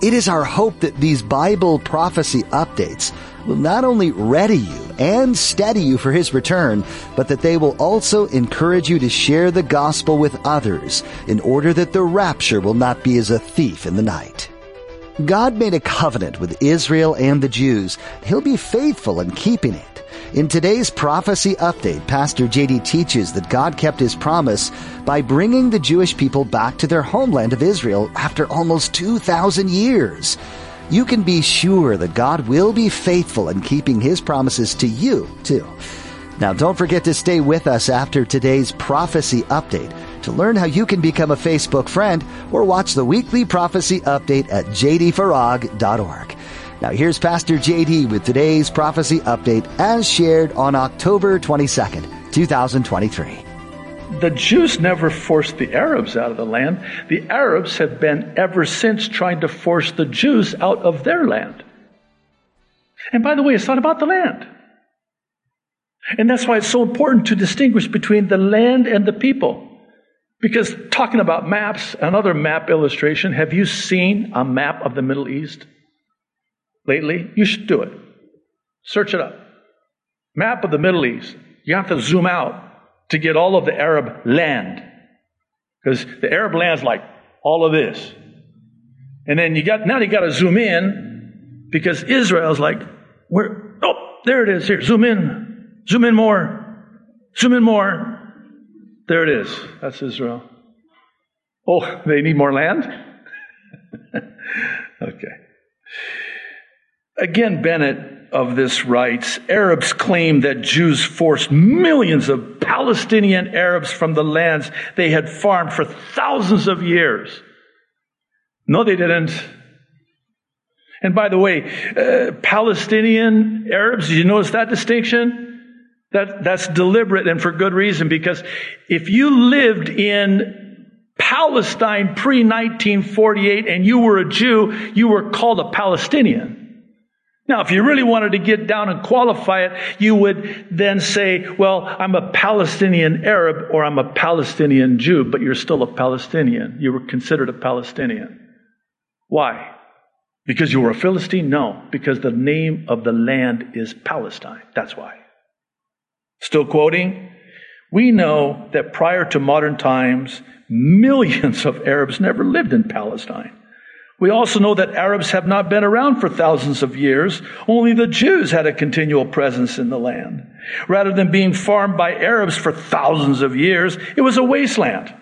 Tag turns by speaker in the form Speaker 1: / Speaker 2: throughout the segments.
Speaker 1: It is our hope that these Bible prophecy updates will not only ready you and steady you for His return, but that they will also encourage you to share the gospel with others in order that the rapture will not be as a thief in the night. God made a covenant with Israel and the Jews. He'll be faithful in keeping it. In today's prophecy update, Pastor JD teaches that God kept his promise by bringing the Jewish people back to their homeland of Israel after almost 2,000 years. You can be sure that God will be faithful in keeping his promises to you, too. Now, don't forget to stay with us after today's prophecy update to learn how you can become a Facebook friend or watch the weekly prophecy update at jdfarag.org. Now here's Pastor JD with today's prophecy update as shared on October 22nd, 2023.
Speaker 2: The Jews never forced the Arabs out of the land. The Arabs have been ever since trying to force the Jews out of their land. And by the way, it's not about the land. And that's why it's so important to distinguish between the land and the people. Because talking about maps, another map illustration, have you seen a map of the Middle East? Lately, you should do it. Search it up. Map of the Middle East. You have to zoom out to get all of the Arab land. Because the Arab land's like all of this. And then you got, now you got to zoom in because Israel's like, where, oh, there it is. Here, zoom in. Zoom in more. Zoom in more. There it is. That's Israel. Oh, they need more land? okay. Again, Bennett of this writes Arabs claim that Jews forced millions of Palestinian Arabs from the lands they had farmed for thousands of years. No, they didn't. And by the way, uh, Palestinian Arabs, did you notice that distinction? That, that's deliberate and for good reason because if you lived in Palestine pre 1948 and you were a Jew, you were called a Palestinian. Now, if you really wanted to get down and qualify it, you would then say, well, I'm a Palestinian Arab or I'm a Palestinian Jew, but you're still a Palestinian. You were considered a Palestinian. Why? Because you were a Philistine? No, because the name of the land is Palestine. That's why. Still quoting, we know that prior to modern times, millions of Arabs never lived in Palestine. We also know that Arabs have not been around for thousands of years. Only the Jews had a continual presence in the land. Rather than being farmed by Arabs for thousands of years, it was a wasteland.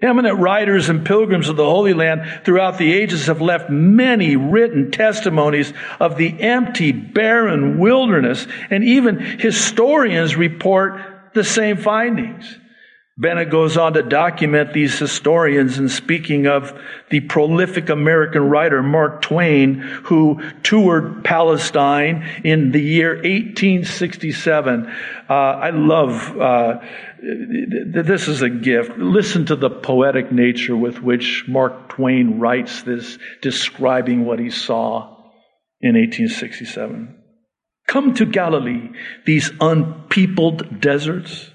Speaker 2: Eminent writers and pilgrims of the Holy Land throughout the ages have left many written testimonies of the empty, barren wilderness, and even historians report the same findings. Bennett goes on to document these historians and speaking of the prolific American writer Mark Twain, who toured Palestine in the year 1867. Uh, I love, uh, this is a gift. Listen to the poetic nature with which Mark Twain writes this, describing what he saw in 1867. Come to Galilee, these unpeopled deserts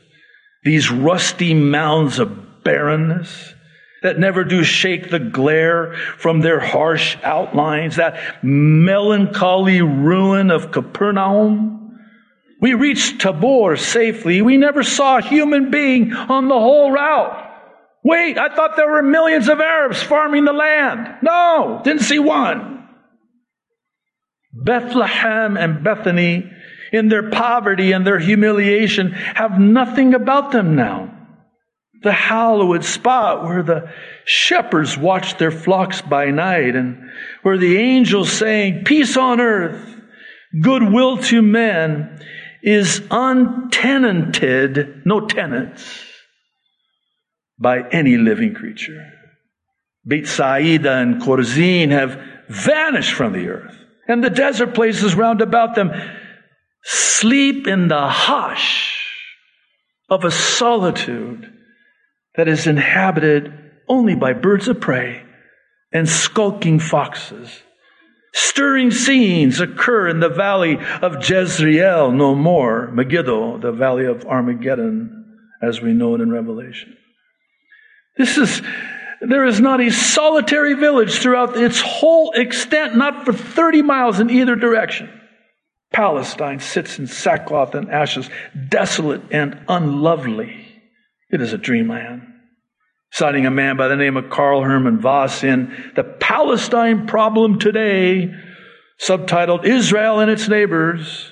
Speaker 2: these rusty mounds of barrenness that never do shake the glare from their harsh outlines, that melancholy ruin of Capernaum. We reached Tabor safely. We never saw a human being on the whole route. Wait, I thought there were millions of Arabs farming the land. No, didn't see one. Bethlehem and Bethany in their poverty and their humiliation have nothing about them now. The hallowed spot where the shepherds watched their flocks by night and where the angels sang, peace on earth, goodwill to men is untenanted, no tenants, by any living creature. Beit Saida and Chorazin have vanished from the earth. And the desert places round about them sleep in the hush of a solitude that is inhabited only by birds of prey and skulking foxes. Stirring scenes occur in the valley of Jezreel no more, Megiddo, the valley of Armageddon, as we know it in Revelation. This is, there is not a solitary village throughout its whole extent, not for 30 miles in either direction. Palestine sits in sackcloth and ashes, desolate and unlovely. It is a dreamland. Citing a man by the name of Carl Hermann Voss in The Palestine Problem Today, subtitled Israel and Its Neighbors,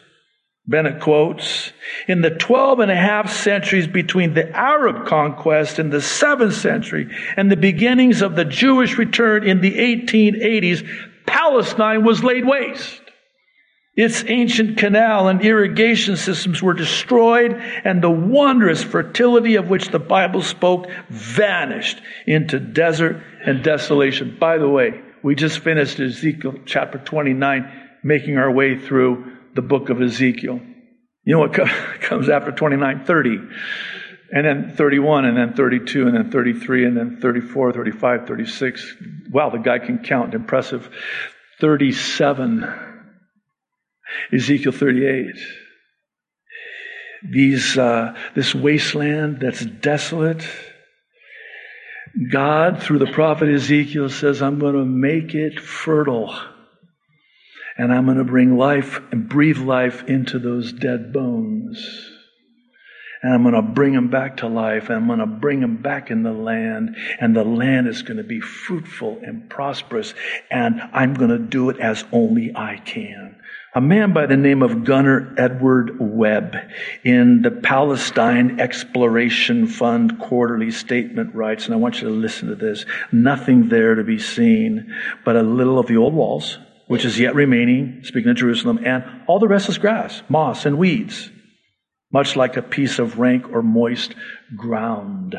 Speaker 2: Bennett quotes, in the 12 and a half centuries between the Arab conquest in the 7th century and the beginnings of the Jewish return in the 1880s, Palestine was laid waste. Its ancient canal and irrigation systems were destroyed, and the wondrous fertility of which the Bible spoke vanished into desert and desolation. By the way, we just finished Ezekiel chapter 29, making our way through the book of Ezekiel. You know what comes after 29? 30. And then 31, and then 32, and then 33, and then 34, 35, 36. Wow, the guy can count. Impressive. 37 Ezekiel 38. These, uh, this wasteland that's desolate. God, through the prophet Ezekiel, says, I'm going to make it fertile. And I'm going to bring life and breathe life into those dead bones and I'm going to bring them back to life, and I'm going to bring them back in the land, and the land is going to be fruitful and prosperous, and I'm going to do it as only I can. A man by the name of Gunnar Edward Webb in the Palestine Exploration Fund quarterly statement writes, and I want you to listen to this, nothing there to be seen but a little of the old walls, which is yet remaining, speaking of Jerusalem, and all the rest is grass, moss, and weeds much like a piece of rank or moist ground.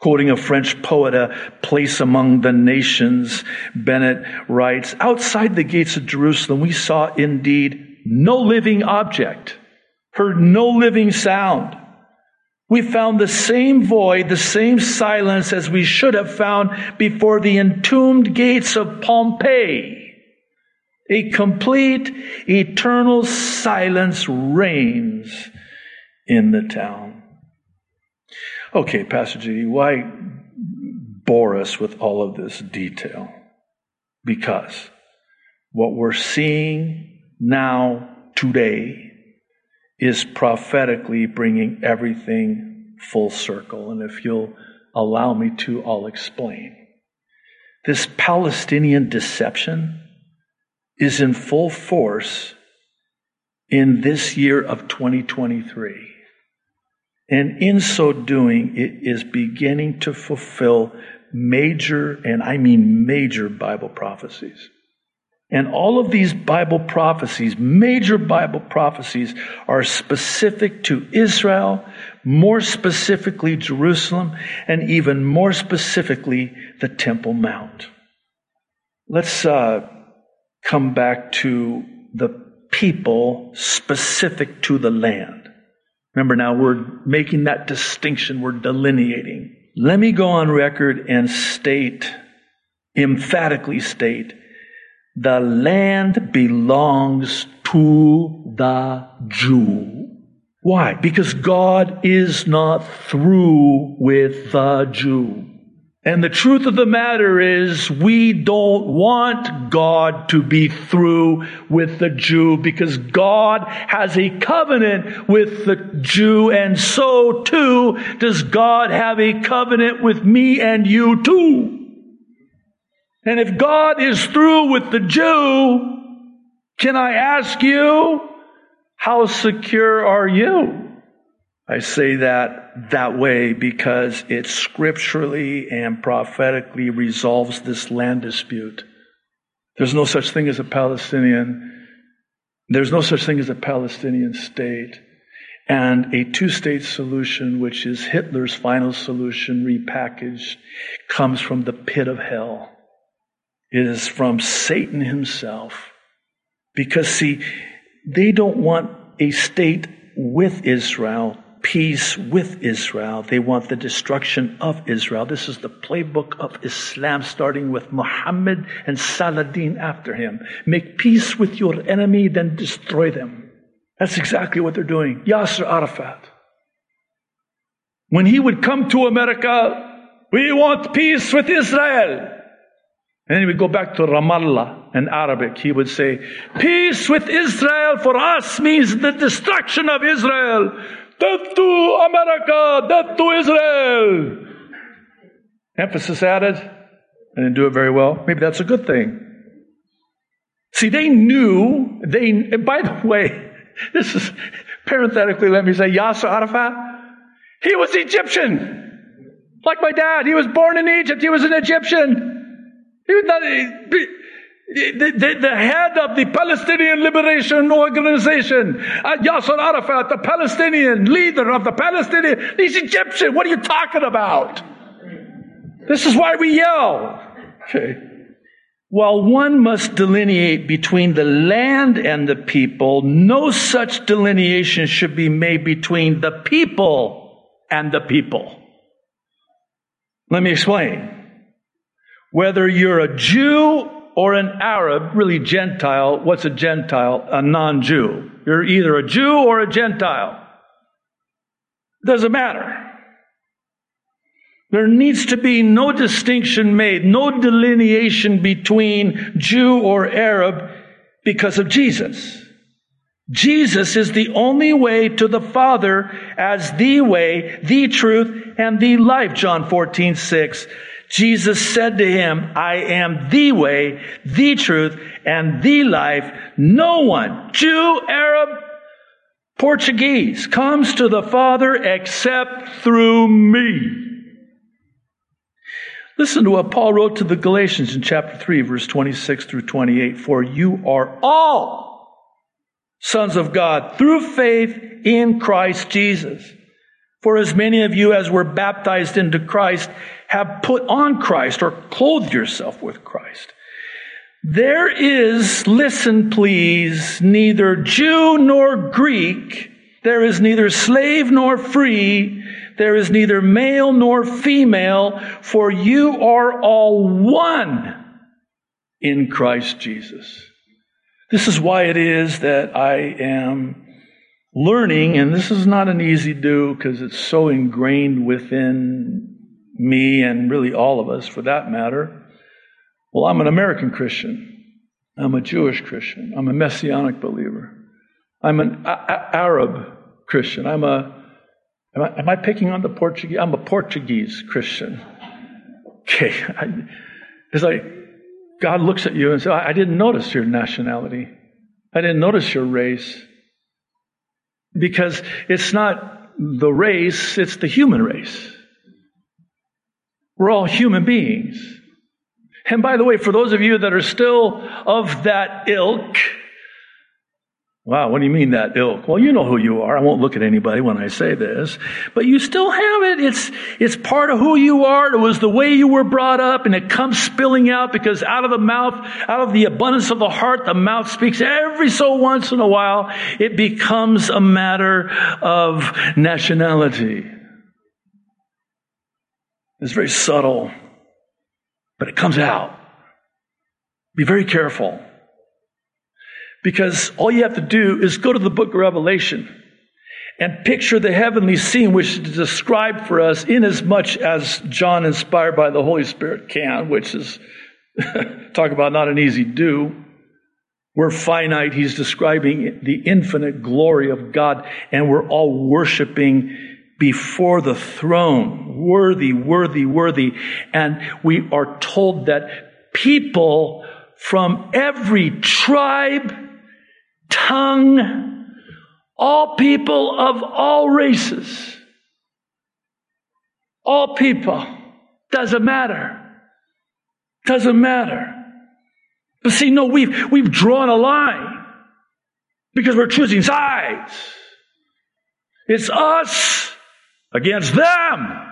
Speaker 2: Quoting a French poet, a place among the nations, Bennett writes, outside the gates of Jerusalem, we saw indeed no living object, heard no living sound. We found the same void, the same silence as we should have found before the entombed gates of Pompeii. A complete, eternal silence reigns in the town. Okay, Pastor G, why bore us with all of this detail? Because what we're seeing now, today, is prophetically bringing everything full circle. And if you'll allow me to, I'll explain. This Palestinian deception is in full force in this year of 2023. And in so doing, it is beginning to fulfill major, and I mean major Bible prophecies. And all of these Bible prophecies, major Bible prophecies, are specific to Israel, more specifically Jerusalem, and even more specifically the Temple Mount. Let's uh, come back to the people specific to the land. Remember now, we're making that distinction, we're delineating. Let me go on record and state, emphatically state, the land belongs to the Jew. Why? Because God is not through with the Jew. And the truth of the matter is, we don't want God to be through with the Jew because God has a covenant with the Jew, and so too does God have a covenant with me and you too. And if God is through with the Jew, can I ask you, how secure are you? I say that that way because it scripturally and prophetically resolves this land dispute. There's no such thing as a Palestinian. There's no such thing as a Palestinian state. And a two state solution, which is Hitler's final solution repackaged, comes from the pit of hell. It is from Satan himself. Because, see, they don't want a state with Israel, peace with Israel. They want the destruction of Israel. This is the playbook of Islam, starting with Muhammad and Saladin after him. Make peace with your enemy, then destroy them. That's exactly what they're doing. Yasser Arafat. When he would come to America, we want peace with Israel. And then he would go back to Ramallah in Arabic. He would say, Peace with Israel for us means the destruction of Israel. Death to America, death to Israel. Emphasis added. I didn't do it very well. Maybe that's a good thing. See, they knew, they, and by the way, this is parenthetically, let me say, Yasser Arafat, he was Egyptian. Like my dad, he was born in Egypt, he was an Egyptian. He was not, the, the, the, head of the Palestinian Liberation Organization, uh, Yasser Arafat, the Palestinian leader of the Palestinian, he's Egyptian. What are you talking about? This is why we yell. Okay. While one must delineate between the land and the people, no such delineation should be made between the people and the people. Let me explain. Whether you're a Jew or an Arab, really Gentile. What's a Gentile? A non Jew. You're either a Jew or a Gentile. Doesn't matter. There needs to be no distinction made, no delineation between Jew or Arab because of Jesus. Jesus is the only way to the Father as the way, the truth, and the life. John 14, 6. Jesus said to him, I am the way, the truth, and the life. No one, Jew, Arab, Portuguese, comes to the Father except through me. Listen to what Paul wrote to the Galatians in chapter 3, verse 26 through 28. For you are all sons of God through faith in Christ Jesus. For as many of you as were baptized into Christ have put on Christ or clothed yourself with Christ. There is, listen please, neither Jew nor Greek. There is neither slave nor free. There is neither male nor female, for you are all one in Christ Jesus. This is why it is that I am learning, and this is not an easy do because it's so ingrained within me and really all of us for that matter. Well, I'm an American Christian. I'm a Jewish Christian. I'm a Messianic believer. I'm an a- a- Arab Christian. I'm a, am I, am I, picking on the Portuguese? I'm a Portuguese Christian. Okay. I, it's like God looks at you and says, I didn't notice your nationality. I didn't notice your race. Because it's not the race, it's the human race. We're all human beings. And by the way, for those of you that are still of that ilk, Wow, what do you mean that ilk? Well, you know who you are. I won't look at anybody when I say this, but you still have it. It's, it's part of who you are. It was the way you were brought up and it comes spilling out because out of the mouth, out of the abundance of the heart, the mouth speaks every so once in a while. It becomes a matter of nationality. It's very subtle, but it comes out. Be very careful. Because all you have to do is go to the book of Revelation and picture the heavenly scene which is described for us in as much as John, inspired by the Holy Spirit, can, which is, talk about not an easy do. We're finite. He's describing the infinite glory of God, and we're all worshiping before the throne. Worthy, worthy, worthy. And we are told that people from every tribe, tongue, all people of all races, all people, doesn't matter. Doesn't matter. But see, no, we've, we've drawn a line because we're choosing sides. It's us against them.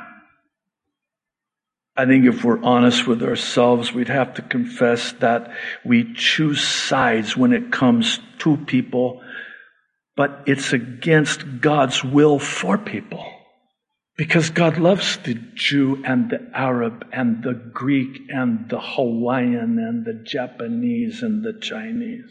Speaker 2: I think if we're honest with ourselves, we'd have to confess that we choose sides when it comes to people, but it's against God's will for people. Because God loves the Jew and the Arab and the Greek and the Hawaiian and the Japanese and the Chinese.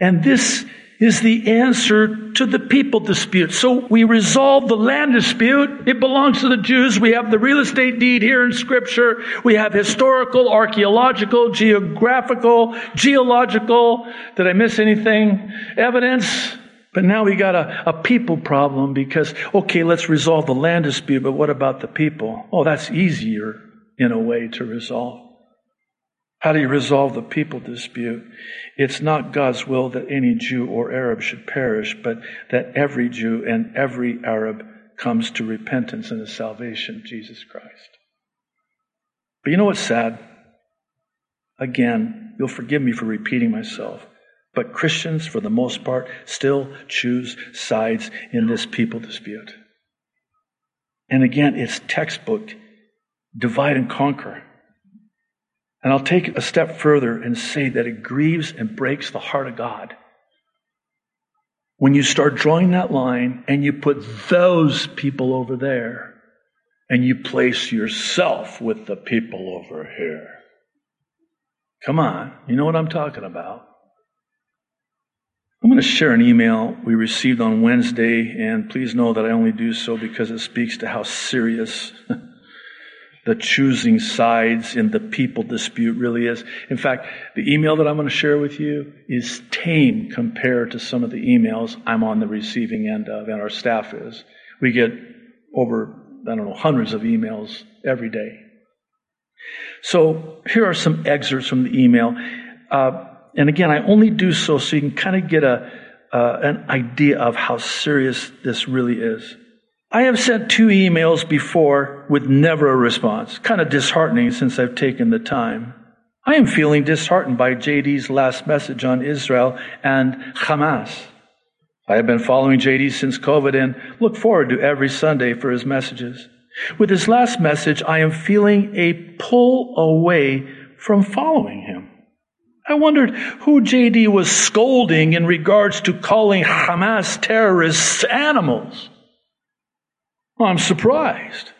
Speaker 2: And this is the answer to the people dispute. So we resolve the land dispute. It belongs to the Jews. We have the real estate deed here in scripture. We have historical, archaeological, geographical, geological. Did I miss anything? Evidence. But now we got a, a people problem because, okay, let's resolve the land dispute, but what about the people? Oh, that's easier in a way to resolve. How do you resolve the people dispute? It's not God's will that any Jew or Arab should perish, but that every Jew and every Arab comes to repentance and the salvation of Jesus Christ. But you know what's sad? Again, you'll forgive me for repeating myself, but Christians, for the most part, still choose sides in this people dispute. And again, it's textbook divide and conquer. And I'll take a step further and say that it grieves and breaks the heart of God. When you start drawing that line and you put those people over there and you place yourself with the people over here. Come on, you know what I'm talking about. I'm going to share an email we received on Wednesday, and please know that I only do so because it speaks to how serious the choosing sides in the people dispute really is. In fact, the email that I'm going to share with you is tame compared to some of the emails I'm on the receiving end of and our staff is. We get over, I don't know, hundreds of emails every day. So here are some excerpts from the email. Uh, and again, I only do so so you can kind of get a, uh, an idea of how serious this really is. I have sent two emails before with never a response. Kind of disheartening since I've taken the time. I am feeling disheartened by JD's last message on Israel and Hamas. I have been following JD since COVID and look forward to every Sunday for his messages. With his last message, I am feeling a pull away from following him. I wondered who JD was scolding in regards to calling Hamas terrorists animals. I'm surprised.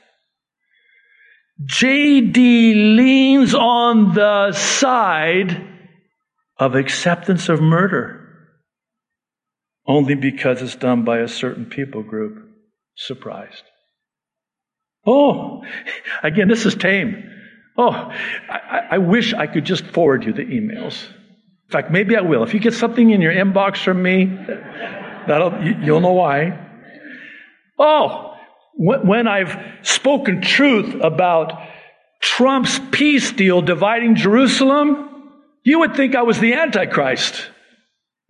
Speaker 2: JD leans on the side of acceptance of murder only because it's done by a certain people group. Surprised. Oh, again, this is tame. Oh, I, I, wish I could just forward you the emails. In fact, maybe I will. If you get something in your inbox from me, that'll, you'll know why. Oh, when I've spoken truth about Trump's peace deal dividing Jerusalem, you would think I was the Antichrist.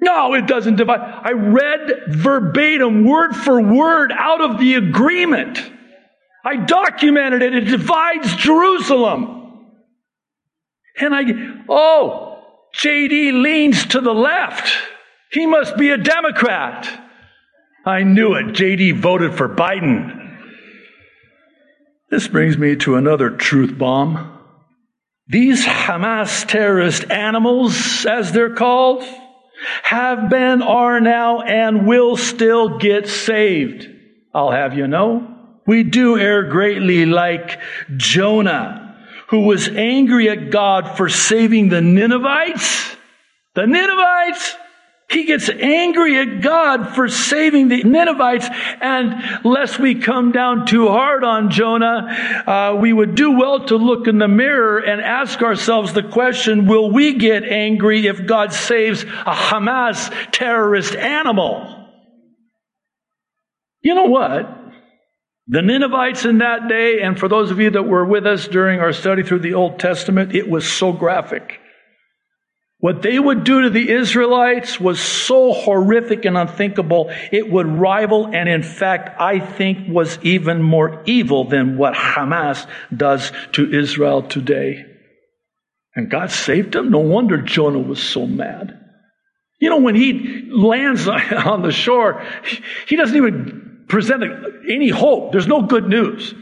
Speaker 2: No, it doesn't divide. I read verbatim, word for word, out of the agreement. I documented it. It divides Jerusalem. And I, oh, JD leans to the left. He must be a Democrat. I knew it. JD voted for Biden. This brings me to another truth bomb. These Hamas terrorist animals, as they're called, have been, are now, and will still get saved. I'll have you know. We do err greatly like Jonah, who was angry at God for saving the Ninevites. The Ninevites! He gets angry at God for saving the Ninevites, and lest we come down too hard on Jonah, uh, we would do well to look in the mirror and ask ourselves the question, will we get angry if God saves a Hamas terrorist animal? You know what? The Ninevites in that day, and for those of you that were with us during our study through the Old Testament, it was so graphic. What they would do to the Israelites was so horrific and unthinkable, it would rival and in fact, I think was even more evil than what Hamas does to Israel today. And God saved him. No wonder Jonah was so mad. You know, when he lands on the shore, he doesn't even present any hope. There's no good news.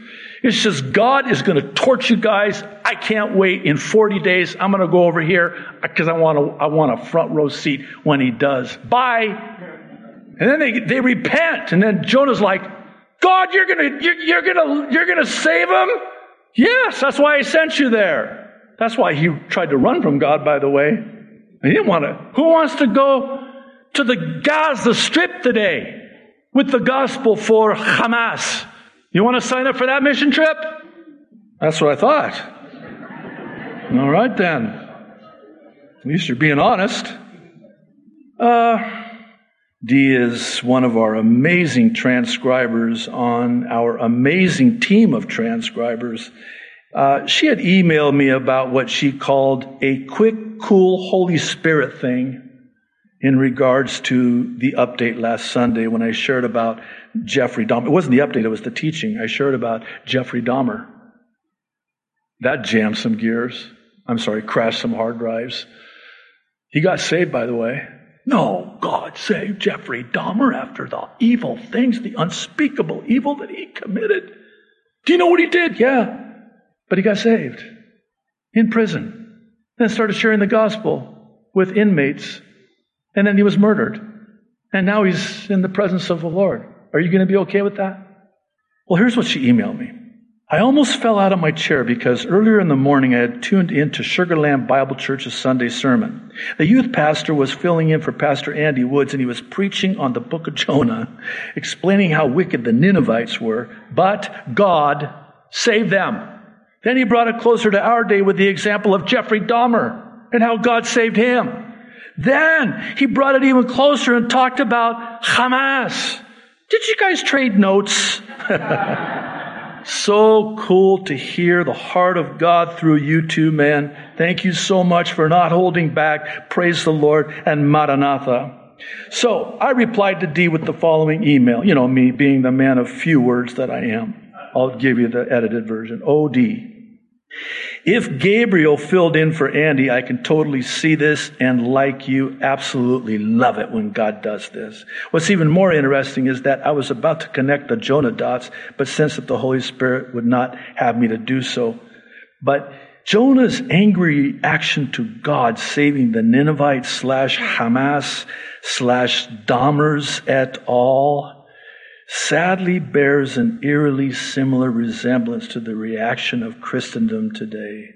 Speaker 2: It's just God is going to torture you guys. I can't wait. In 40 days, I'm going to go over here because I want want a front row seat when he does. Bye. And then they, they repent. And then Jonah's like, God, you're going to, you're, you're going to, you're going to save them? Yes, that's why I sent you there. That's why he tried to run from God, by the way. He didn't want to. Who wants to go to the Gaza Strip today with the gospel for Hamas? You want to sign up for that mission trip? That's what I thought. All right, then. At least you're being honest. Uh, Dee is one of our amazing transcribers on our amazing team of transcribers. Uh, she had emailed me about what she called a quick, cool Holy Spirit thing in regards to the update last Sunday when I shared about Jeffrey Dahmer. It wasn't the update, it was the teaching. I shared about Jeffrey Dahmer. That jammed some gears. I'm sorry, crashed some hard drives. He got saved, by the way. No, God saved Jeffrey Dahmer after the evil things, the unspeakable evil that he committed. Do you know what he did? Yeah. But he got saved in prison. Then started sharing the gospel with inmates. And then he was murdered. And now he's in the presence of the Lord. Are you going to be okay with that? Well, here's what she emailed me. I almost fell out of my chair because earlier in the morning I had tuned into Sugar Land Bible Church's Sunday sermon. The youth pastor was filling in for Pastor Andy Woods and he was preaching on the book of Jonah, explaining how wicked the Ninevites were, but God saved them. Then he brought it closer to our day with the example of Jeffrey Dahmer and how God saved him. Then he brought it even closer and talked about Hamas did you guys trade notes? so cool to hear the heart of God through you two, man. Thank you so much for not holding back. Praise the Lord and Maranatha. So I replied to Dee with the following email. You know, me being the man of few words that I am. I'll give you the edited version. OD. If Gabriel filled in for Andy, I can totally see this and like you, absolutely love it when God does this. What's even more interesting is that I was about to connect the Jonah dots, but sensed that the Holy Spirit would not have me to do so. But Jonah's angry action to God saving the Ninevites slash Hamas slash Dahmers et al sadly bears an eerily similar resemblance to the reaction of Christendom today.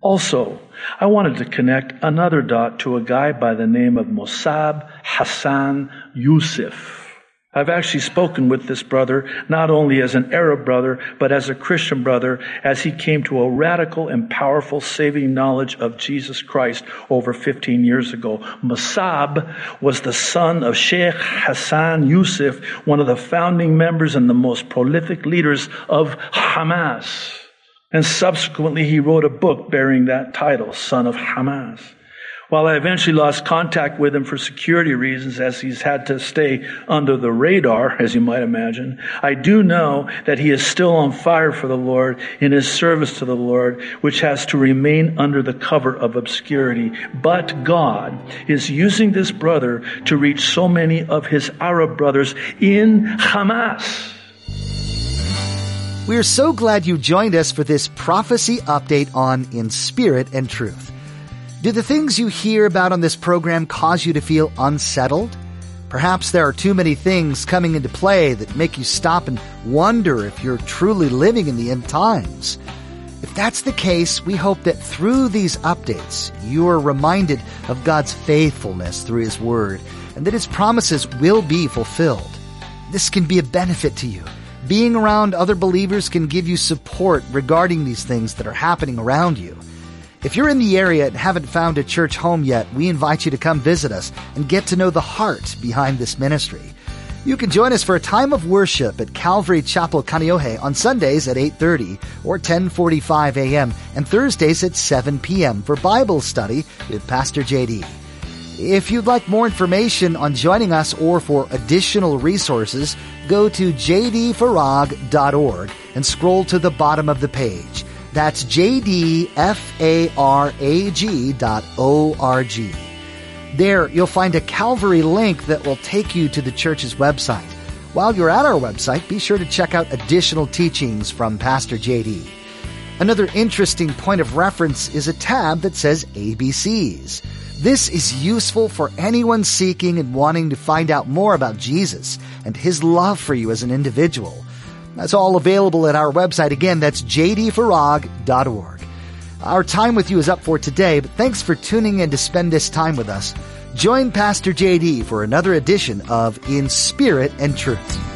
Speaker 2: Also, I wanted to connect another dot to a guy by the name of Mosab Hassan Yousef. I've actually spoken with this brother, not only as an Arab brother, but as a Christian brother, as he came to a radical and powerful saving knowledge of Jesus Christ over 15 years ago. Mosab was the son of Sheikh Hassan Yousef, one of the founding members and the most prolific leaders of Hamas. And subsequently, he wrote a book bearing that title, Son of Hamas. While I eventually lost contact with him for security reasons, as he's had to stay under the radar, as you might imagine, I do know that he is still on fire for the Lord in his service to the Lord, which has to remain under the cover of obscurity. But God is using this brother to reach so many of his Arab brothers in Hamas.
Speaker 1: We are so glad you joined us for this prophecy update on In Spirit and Truth. Do the things you hear about on this program cause you to feel unsettled? Perhaps there are too many things coming into play that make you stop and wonder if you're truly living in the end times. If that's the case, we hope that through these updates, you are reminded of God's faithfulness through His Word and that His promises will be fulfilled. This can be a benefit to you. Being around other believers can give you support regarding these things that are happening around you. If you're in the area and haven't found a church home yet, we invite you to come visit us and get to know the heart behind this ministry. You can join us for a time of worship at Calvary Chapel Kaneohe on Sundays at 8:30 or 10:45 a.m. and Thursdays at 7 p.m. for Bible study with Pastor JD. If you'd like more information on joining us or for additional resources, go to jdfarag.org and scroll to the bottom of the page. That's jdfarag dot O-R-G. There, you'll find a Calvary link that will take you to the church's website. While you're at our website, be sure to check out additional teachings from Pastor JD. Another interesting point of reference is a tab that says ABCs. This is useful for anyone seeking and wanting to find out more about Jesus and his love for you as an individual. That's all available at our website. Again, that's jdfarag.org. Our time with you is up for today, but thanks for tuning in to spend this time with us. Join Pastor JD for another edition of In Spirit and Truth.